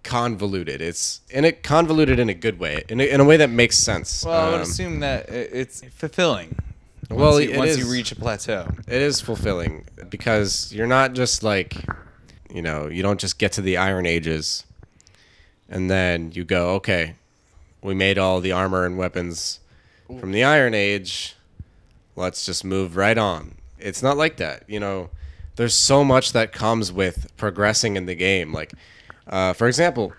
B: convoluted. It's in it convoluted in a good way, in a, in a way that makes sense.
C: well, I would
B: Um,
C: assume that it's fulfilling.
B: Well,
C: once, you, once
B: is.
C: you reach a plateau.
B: it is fulfilling because you're not just like, you know, you don't just get to the Iron Ages and then you go, okay, we made all the armor and weapons from the Iron Age. Let's just move right on. It's not like that. You know, there's so much that comes with progressing in the game. Like, uh, for example,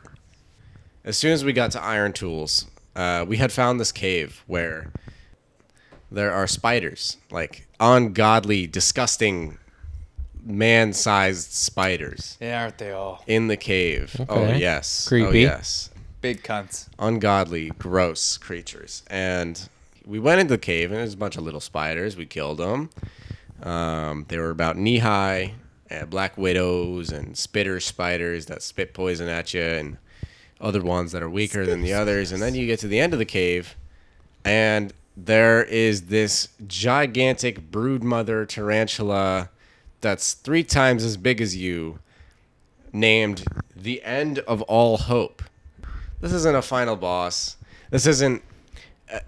B: as soon as we got to Iron Tools, uh, we had found this cave where there are spiders, like ungodly, disgusting, man-sized spiders
C: Yeah, aren't they all
B: in the cave. Oh
A: Okay.
B: yes, oh
A: Creepy.
B: yes,
C: big cunts?
B: ungodly, gross creatures. And we went into the cave, and there's a bunch of little spiders. We killed them. Um, they were about knee high, uh, black widows and spitter spiders that spit poison at you, and other ones that are weaker than the others. And then you get to the end of the cave, and there is this gigantic broodmother tarantula that's three times as big as you, named the End of All Hope. This isn't a final boss. This isn't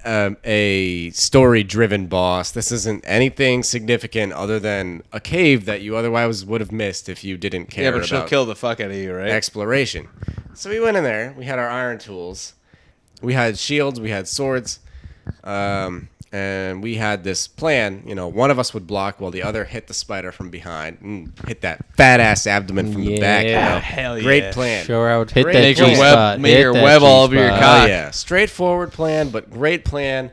B: a, a story-driven boss. This isn't anything significant other than a cave that you otherwise would have missed if you didn't care
C: Yeah, but she'll
B: about
C: kill the fuck out of you, right?
B: exploration. So we went in there. We had our iron tools. We had shields. We had swords. Um, and we had this plan. You know, one of us would block while the other hit the spider from behind and hit that fat ass abdomen from the back. You
A: Yeah.
B: know?
C: Hell
B: Great plan.
A: Sure, I would hit
B: Great
A: that
C: Make
B: plan.
C: your web,
A: spot.
C: make
A: hit
C: your web all over your
A: G-spot.
C: cock.
B: Oh yeah, straightforward plan, but great plan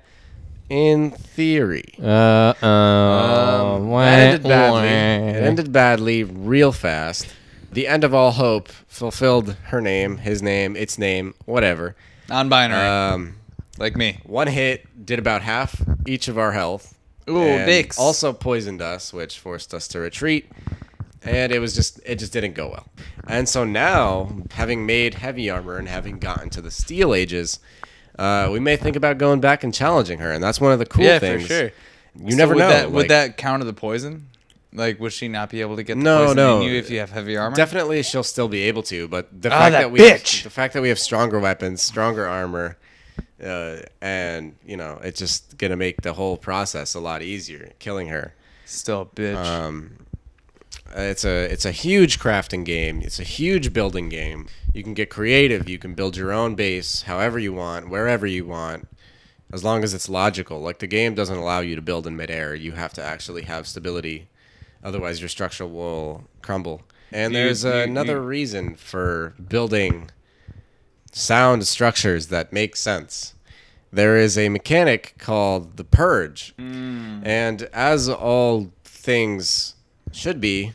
B: in theory.
A: Uh oh.
B: Um, that ended badly. It ended badly, real fast. The end of all hope fulfilled her name, his name, its name, whatever.
C: Non-binary,
B: Um,
C: like me.
B: one hit did about half each of our health.
C: Ooh,
B: and
C: dicks.
B: Also poisoned us, which forced us to retreat. And it was just it just didn't go well. And so now, having made heavy armor and having gotten to the steel ages, uh, we may think about going back and challenging her. And that's one of the cool things.
C: yeah,
B: things.
C: for sure.
B: You
C: So
B: never
C: would
B: know.
C: That, would
B: like-
C: that counter the poison? Like, would she not be able to get the
B: No,
C: poison
B: no.
C: in you if you have heavy armor?
B: Definitely, she'll still be able to, but the
C: Ah,
B: fact
C: that
B: that, we
C: bitch!
B: Have, the fact that we have stronger weapons, stronger armor, uh, and you know, it's just gonna make the whole process a lot easier. Killing her.
C: Still a bitch.
B: Um, it's a it's a huge crafting game. It's a huge building game. You can get creative. You can build your own base however you want, wherever you want, as long as it's logical. Like the game doesn't allow you to build in midair. You have to actually have stability, otherwise your structure will crumble. And there's another reason for building sound structures that make sense. There is a mechanic called the purge. And as all things should be,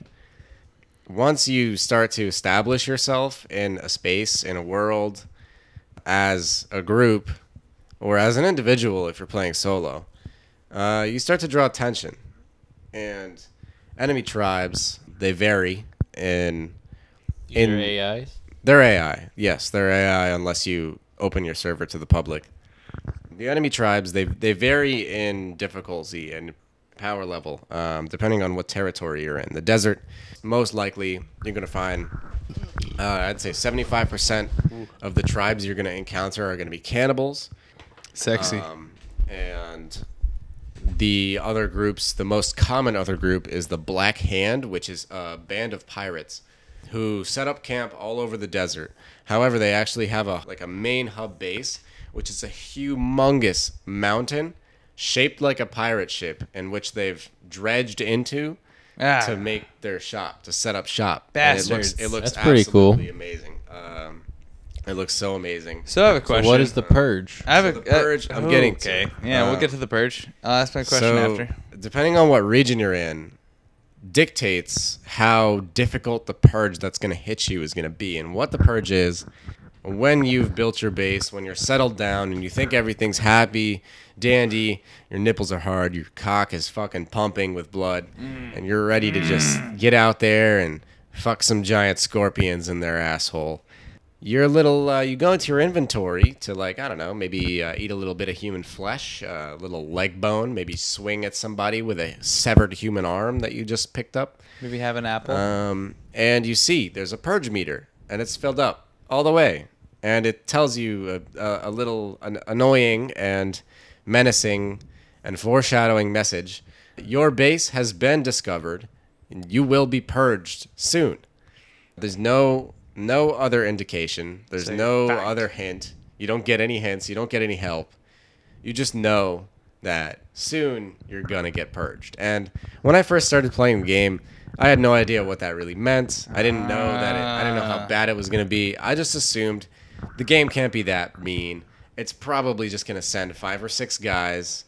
B: once you start to establish yourself in a space, in a world, as a group, or as an individual if you're playing solo, uh, you start to draw attention. And enemy tribes, they vary in in-
A: AIs.
B: They're AI. Yes, they're AI unless you open your server to the public. The enemy tribes they they vary in difficulty and power level um, depending on what territory you're in. The desert, most likely you're gonna find. Uh, I'd say 75% of the tribes you're gonna encounter are gonna be cannibals.
C: Sexy.
B: Um, and the other groups, the most common other group is the Black Hand, which is a band of pirates who set up camp all over the desert. However, they actually have a like a main hub base, which is a humongous mountain shaped like a pirate ship in which they've dredged into
C: Ah.
B: to make their shop, to set up shop. And it looks
C: Bastards.
B: it looks
A: That's pretty cool.
B: amazing. Um, It looks so amazing.
C: So I have a
A: So
C: question.
A: what is the purge?
C: I have
B: So
C: a
B: the Purge, I'm getting to.
C: Okay. Yeah, we'll
B: Uh,
C: get to the purge. I'll ask my question
B: so,
C: after.
B: depending on what region you're in, dictates how difficult the purge that's going to hit you is going to be. And what the purge is, when you've built your base, when you're settled down and you think everything's happy, dandy, your nipples are hard, your cock is fucking pumping with blood, mm. and you're ready to just mm. get out there and fuck some giant scorpions in their asshole. You're a little. Uh, you go into your inventory to like I don't know, maybe uh, eat a little bit of human flesh, uh, a little leg bone, maybe swing at somebody with a severed human arm that you just picked up.
C: Maybe have an apple.
B: Um, and you see there's a purge meter, and it's filled up all the way, and it tells you a, a, a little an annoying and menacing and foreshadowing message. Your base has been discovered, and you will be purged soon. There's no no other indication. There's
C: Say
B: no
C: fact.
B: other hint. You don't get any hints. You don't get any help. You just know that soon you're gonna get purged. And when I first started playing the game, I had no idea what that really meant. I didn't know that. It, I didn't know how
C: Ah.
B: bad it was gonna be. I just assumed the game can't be that mean. It's probably just gonna send five or six guys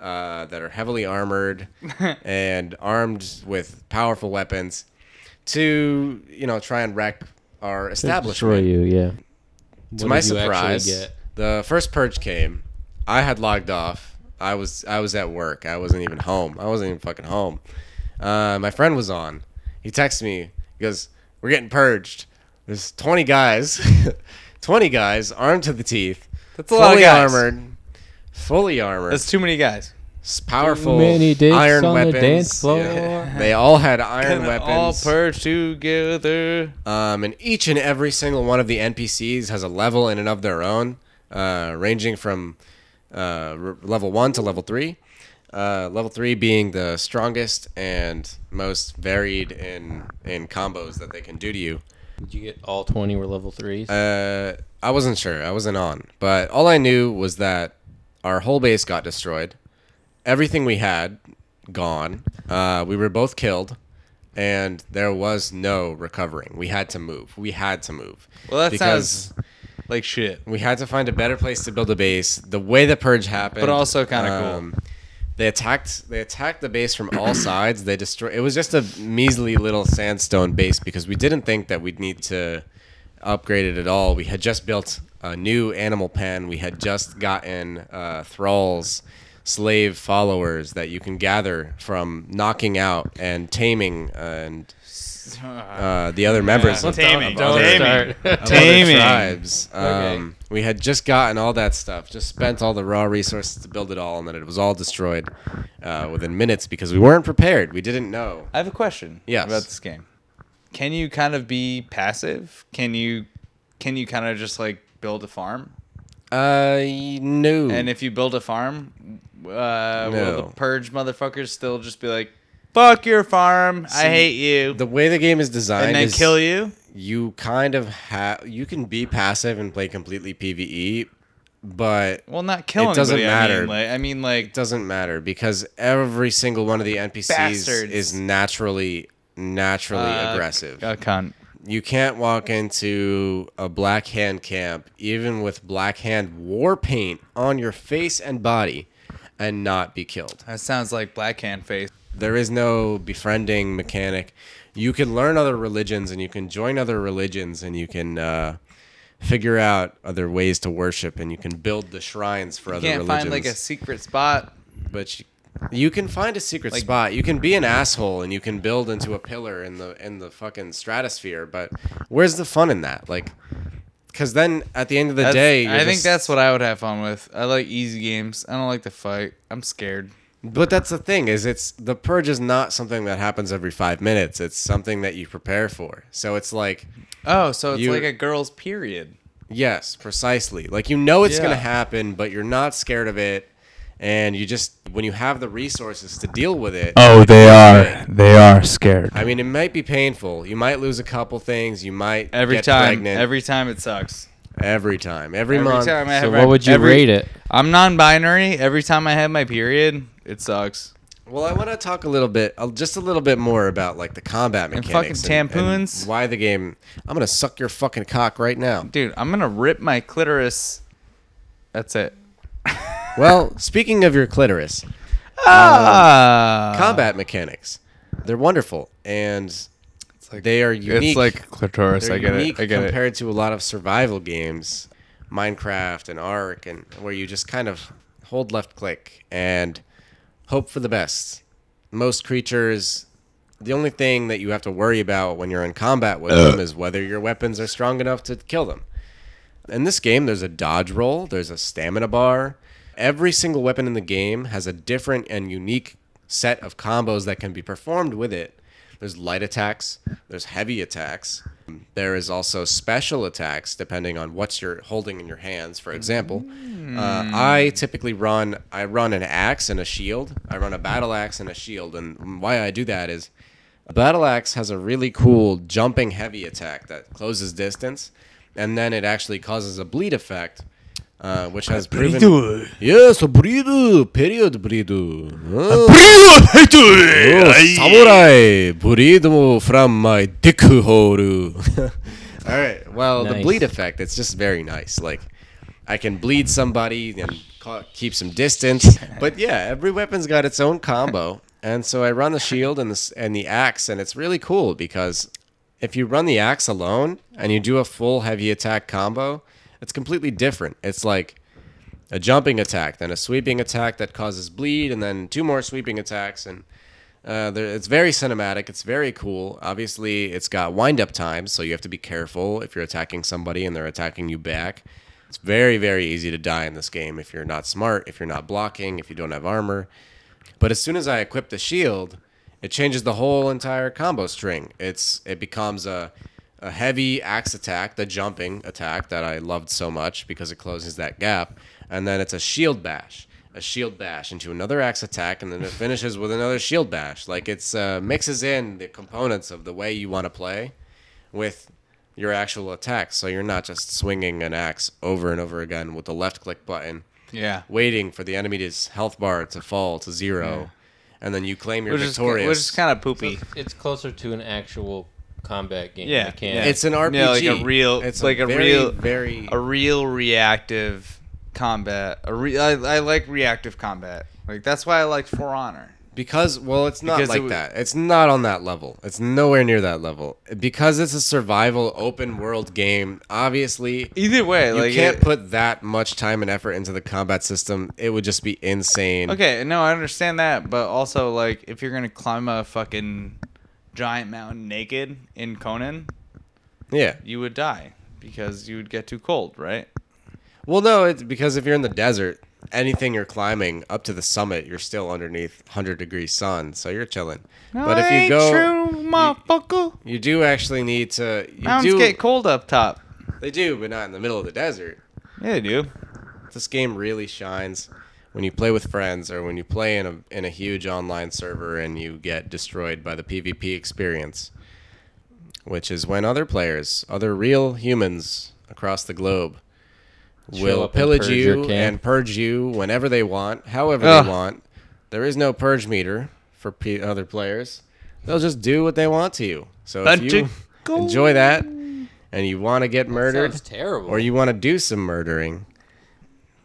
B: uh, that are heavily armored and armed with powerful weapons to you know try and wreck our establishment.
A: Destroy you, yeah.
B: To
A: What
B: my
A: did you
B: surprise,
A: get?
B: the first purge came. I had logged off. I was I was at work. I wasn't even home. I wasn't even fucking home. Uh, my friend was on. He texted me. He goes, "We're getting purged. There's 20 guys, 20 guys armed to the teeth,
C: That's a lot of
B: fully
C: guys.
B: armored, fully armored,
C: That's too many guys.
B: S- powerful
A: many dicks
B: iron
A: on the
B: weapons.
A: dance floor.
B: Yeah. They all had iron weapons.
C: Can all
B: weapons.
C: purge together.
B: Um, and each and every single one of the NPCs has a level in and of their own, uh, ranging from uh, r- level one to level three. Uh, level three being the strongest and most varied in in combos that they can do to you.
A: Did you get all 20 were level 3s?
B: Uh, I wasn't sure. I wasn't on, but all I knew was that our whole base got destroyed. Everything we had gone. Uh, we were both killed, and there was no recovering. We had to move. We had to move.
C: Well, that
B: because
C: sounds like shit.
B: we had to find a better place to build a base. The way the purge happened,
C: But also kinda cool.
B: cool. They attacked. They attacked the base from all sides. They destroyed. It was just a measly little sandstone base because we didn't think that we'd need to upgrade it at all. We had just built a new animal pen. We had just gotten uh, thralls, slave followers that you can gather from knocking out and taming and uh, the other members
C: Yeah,
B: of,
C: taming,
B: of
A: Don't
B: other-
C: Taming.
A: start.
B: of other
C: Taming.
B: tribes.
A: Okay.
B: Um, we had just gotten all that stuff, just spent all the raw resources to build it all, and then it was all destroyed uh, within minutes because we weren't prepared. We didn't know.
C: I have a question
B: Yes.
C: about this game. Can you kind of be passive? Can you can you kind of just like build a farm?
B: Uh, no.
C: And if you build a farm, uh, will
B: No.
C: the purge motherfuckers still just be like, "Fuck your farm, I hate you,"
B: the way the game is designed
C: and then
B: is
C: kill you?
B: you kind of have you can be passive and play completely PVE, but
C: Well, not kill
B: It doesn't
C: anybody, I
B: matter.
C: mean, like, I mean, like,
B: it doesn't matter because every single one of the NPCs
C: Bastards.
B: is naturally naturally
C: uh,
B: aggressive.
C: A cunt.
B: You can't walk into a black hand camp, even with black hand war paint on your face and body, and not be killed.
C: That sounds like black hand face.
B: There is no befriending mechanic. You can learn other religions and you can join other religions and you can uh, figure out other ways to worship and you can build the shrines for
C: You
B: other
C: can't
B: religions.
C: find like a secret spot.
B: but you, you can find a secret
C: Like-
B: spot. You can be an asshole and you can build into a pillar in the in the fucking stratosphere. But where's the fun in that? Like, because then at the end of the
C: That's-
B: day, you're
C: I think
B: just-
C: that's what I would have fun with. I like easy games. I don't like to fight. I'm scared.
B: But that's the thing is it's the purge is not something that happens every five minutes. It's something that you prepare for. So it's like
C: Oh, so it's
B: You-
C: like a girl's period.
B: yes, precisely. Like you know it's
C: Yeah.
B: gonna happen, but you're not scared of it, and you just when you have the resources to deal with it.
C: Oh, they
B: are.
C: They are scared.
B: I mean, it might be painful. You might lose a couple things. You might
C: Every
B: get
C: time,
B: pregnant.
C: every time it sucks.
B: every time, every,
C: Every
B: month.
C: time I
A: So
C: have
A: what
C: my-
A: would you
C: every-
A: rate it?
C: I'm non-binary. Every time I have my period, it sucks.
B: Well, I want to talk a little bit, uh, just a little bit more about like the combat mechanics
C: And
B: mechanics
C: fucking tampoons.
B: why the game. I'm gonna suck your fucking cock right now.
C: Dude, I'm gonna rip my clitoris. That's it.
B: Well, speaking of your clitoris,
C: Ah,
B: combat mechanics, they're wonderful and they are unique.
C: It's like clitoris.
B: They're
C: I get
B: unique
C: it. I get it.
B: compared to a lot of survival games, Minecraft and Ark, and where you just kind of hold left click and hope for the best. Most creatures, the only thing that you have to worry about when you're in combat with them is whether your weapons are strong enough to kill them. In this game, there's a dodge roll, there's a stamina bar. Every single weapon in the game has a different and unique set of combos that can be performed with it. There's light attacks, there's heavy attacks. There is also special attacks depending on what you're holding in your hands. For example, uh, I typically run I run an axe and a shield. I run a battle axe and a shield, and why I do that is a battle axe has a really cool jumping heavy attack that closes distance, and then it actually causes a bleed effect, uh, which has proven. Yes, a bleed, period bleed. Oh, oh, samurai bleed from my dick hole. All right. Well, the bleed effect, it's just very nice. Like, I can bleed somebody and ca- keep some distance. But yeah, every weapon's got its own combo. And so I run the shield and the, and the axe, and it's really cool because if you run the axe alone and you do a full heavy attack combo, it's completely different. It's like a jumping attack, then a sweeping attack that causes bleed, and then two more sweeping attacks. And uh, it's very cinematic. It's very cool. Obviously, it's got wind up times, so you have to be careful if you're attacking somebody and they're attacking you back. It's very, very easy to die in this game if you're not smart, if you're not blocking, if you don't have armor. But as soon as I equip the shield, it changes the whole entire combo string. It's it becomes a a heavy axe attack, the jumping attack that I loved so much because it closes that gap, and then it's a shield bash, a shield bash into another axe attack, and then it finishes with another shield bash. Like it's uh, mixes in the components of the way you want to play with your actual attacks, so you're not just swinging an axe over and over again with the left click button
C: Yeah.
B: waiting for the enemy's health bar to fall to zero, and then you claim you're
C: Which is,
B: victorious.
C: which is kind of poopy.
A: it's, it's closer to an actual combat game.
C: Yeah,
A: mechanic.
C: yeah.
B: it's an RPG.
C: Yeah, like a real-
B: It's
C: like a
B: very,
C: real-
B: very.
C: a real reactive combat. A re- I, I like reactive combat. Like that's why I liked For Honor.
B: because well, it's not
C: Because
B: like
C: it w-
B: that. It's not on that level. It's nowhere near that level. Because it's a survival open world game. Obviously,
C: Either way,
B: you
C: like
B: can't
C: it-
B: put that much time and effort into the combat system. It would just be insane.
C: Okay, no, I understand that, but also like if you're gonna climb a fucking giant mountain naked in Conan,
B: Yeah.
C: you would die because you would get too cold, right?
B: Well, no, it's because if you're in the desert, anything you're climbing up to the summit, you're still underneath 100 degree sun, so you're chilling. but if you go,
C: true, motherfucker.
B: you do actually need to. You
C: Mountains
B: do.
C: get cold up top.
B: They do, but not in the middle of the desert.
C: Yeah, they do.
B: This game really shines when you play with friends or when you play in a in a huge online server and you get destroyed by the PvP experience, which is when other players, other real humans across the globe,
A: Show
B: will
A: up and
B: pillage you and purge you whenever they want, however
C: Ugh.
B: they want. There is no purge meter for P- other players. They'll just do what they want to you. So if you
C: you
B: enjoy that and you want to get murdered,
A: Sounds terrible.
B: or you want to do some murdering,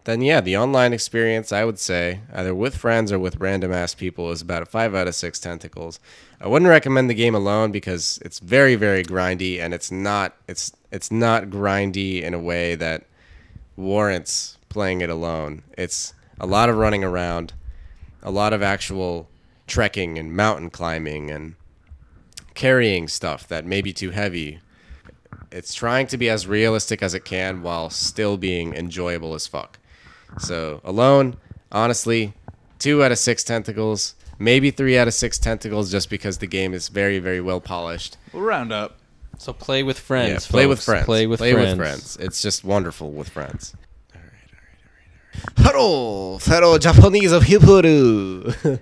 B: then yeah, the online experience, I would say, either with friends or with random ass people, is about a five out of six tentacles. I wouldn't recommend the game alone because it's very, very grindy, and it's not it's it's not grindy in a way that warrants playing it alone. It's a lot of running around, a lot of actual trekking and mountain climbing and carrying stuff that may be too heavy it's trying to be as realistic as it can while still being enjoyable as fuck. So alone, honestly, two out of six tentacles, maybe three out of six tentacles, just because the game is very, very well polished.
C: We'll round up.
A: so play with friends.
B: yeah, play with friends.
A: Play with friends.
B: It's just wonderful with friends. All right, all right, all right. Hello, fellow Japanese people.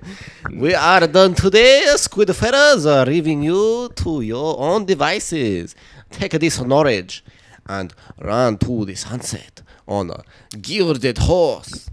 B: we are done today. Squid fellas are leaving you to your own devices. Take this knowledge and run to the sunset on a gilded horse